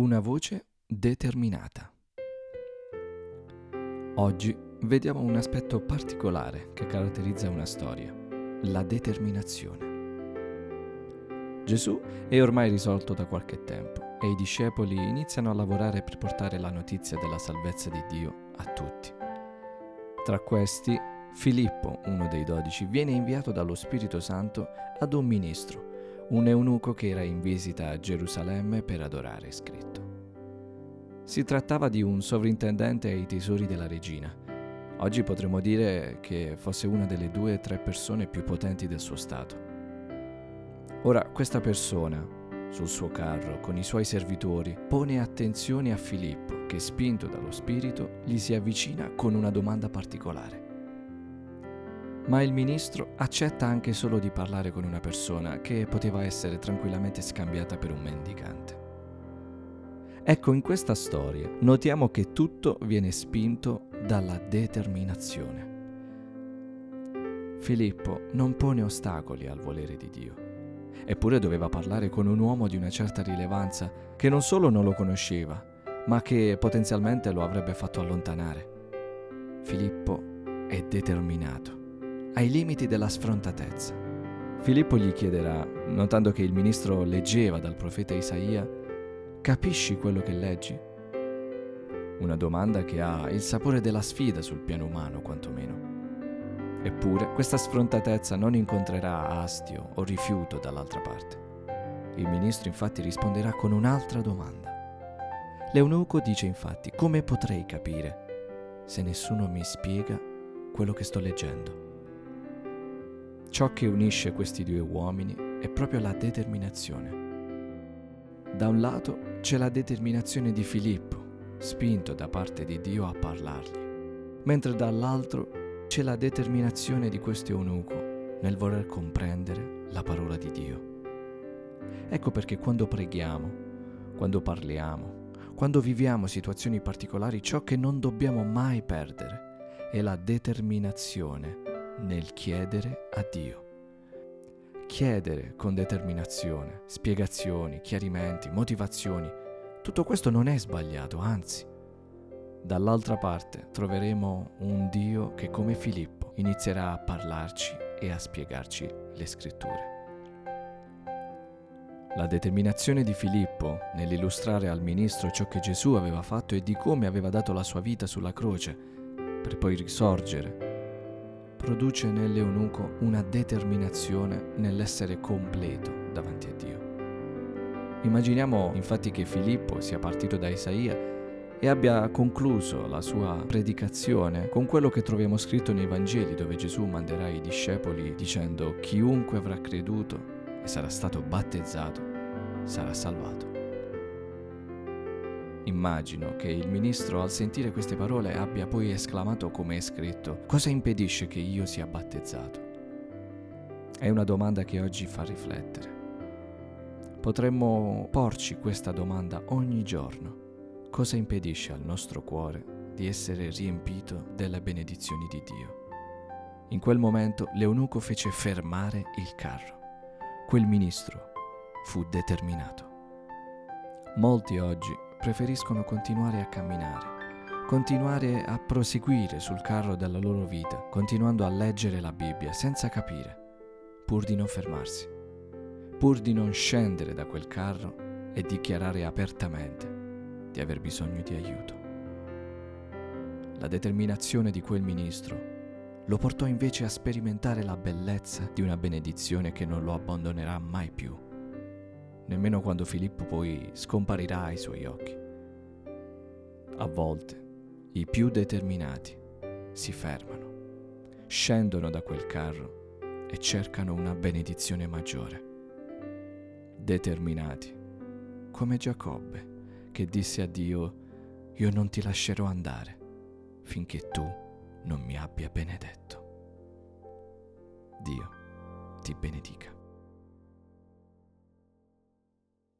Una voce determinata. Oggi vediamo un aspetto particolare che caratterizza una storia, la determinazione. Gesù è ormai risolto da qualche tempo e i discepoli iniziano a lavorare per portare la notizia della salvezza di Dio a tutti. Tra questi, Filippo, uno dei dodici, viene inviato dallo Spirito Santo ad un ministro un eunuco che era in visita a Gerusalemme per adorare scritto. Si trattava di un sovrintendente ai tesori della regina. Oggi potremmo dire che fosse una delle due o tre persone più potenti del suo stato. Ora, questa persona, sul suo carro, con i suoi servitori, pone attenzione a Filippo, che spinto dallo spirito gli si avvicina con una domanda particolare ma il ministro accetta anche solo di parlare con una persona che poteva essere tranquillamente scambiata per un mendicante. Ecco, in questa storia notiamo che tutto viene spinto dalla determinazione. Filippo non pone ostacoli al volere di Dio. Eppure doveva parlare con un uomo di una certa rilevanza che non solo non lo conosceva, ma che potenzialmente lo avrebbe fatto allontanare. Filippo è determinato ai limiti della sfrontatezza. Filippo gli chiederà, notando che il ministro leggeva dal profeta Isaia, capisci quello che leggi? Una domanda che ha il sapore della sfida sul piano umano, quantomeno. Eppure, questa sfrontatezza non incontrerà astio o rifiuto dall'altra parte. Il ministro infatti risponderà con un'altra domanda. L'eunuco dice infatti, come potrei capire se nessuno mi spiega quello che sto leggendo? Ciò che unisce questi due uomini è proprio la determinazione. Da un lato c'è la determinazione di Filippo, spinto da parte di Dio a parlargli, mentre dall'altro c'è la determinazione di questo eunuco nel voler comprendere la parola di Dio. Ecco perché quando preghiamo, quando parliamo, quando viviamo situazioni particolari, ciò che non dobbiamo mai perdere è la determinazione nel chiedere a Dio. Chiedere con determinazione, spiegazioni, chiarimenti, motivazioni, tutto questo non è sbagliato, anzi. Dall'altra parte troveremo un Dio che come Filippo inizierà a parlarci e a spiegarci le scritture. La determinazione di Filippo nell'illustrare al ministro ciò che Gesù aveva fatto e di come aveva dato la sua vita sulla croce per poi risorgere produce nell'eunuco una determinazione nell'essere completo davanti a Dio. Immaginiamo infatti che Filippo sia partito da Isaia e abbia concluso la sua predicazione con quello che troviamo scritto nei Vangeli dove Gesù manderà i discepoli dicendo chiunque avrà creduto e sarà stato battezzato sarà salvato. Immagino che il ministro al sentire queste parole abbia poi esclamato come è scritto, cosa impedisce che io sia battezzato? È una domanda che oggi fa riflettere. Potremmo porci questa domanda ogni giorno. Cosa impedisce al nostro cuore di essere riempito delle benedizioni di Dio? In quel momento l'eunuco fece fermare il carro. Quel ministro fu determinato. Molti oggi preferiscono continuare a camminare, continuare a proseguire sul carro della loro vita, continuando a leggere la Bibbia senza capire, pur di non fermarsi, pur di non scendere da quel carro e dichiarare apertamente di aver bisogno di aiuto. La determinazione di quel ministro lo portò invece a sperimentare la bellezza di una benedizione che non lo abbandonerà mai più nemmeno quando Filippo poi scomparirà ai suoi occhi. A volte i più determinati si fermano, scendono da quel carro e cercano una benedizione maggiore. Determinati, come Giacobbe, che disse a Dio, io non ti lascerò andare finché tu non mi abbia benedetto. Dio ti benedica.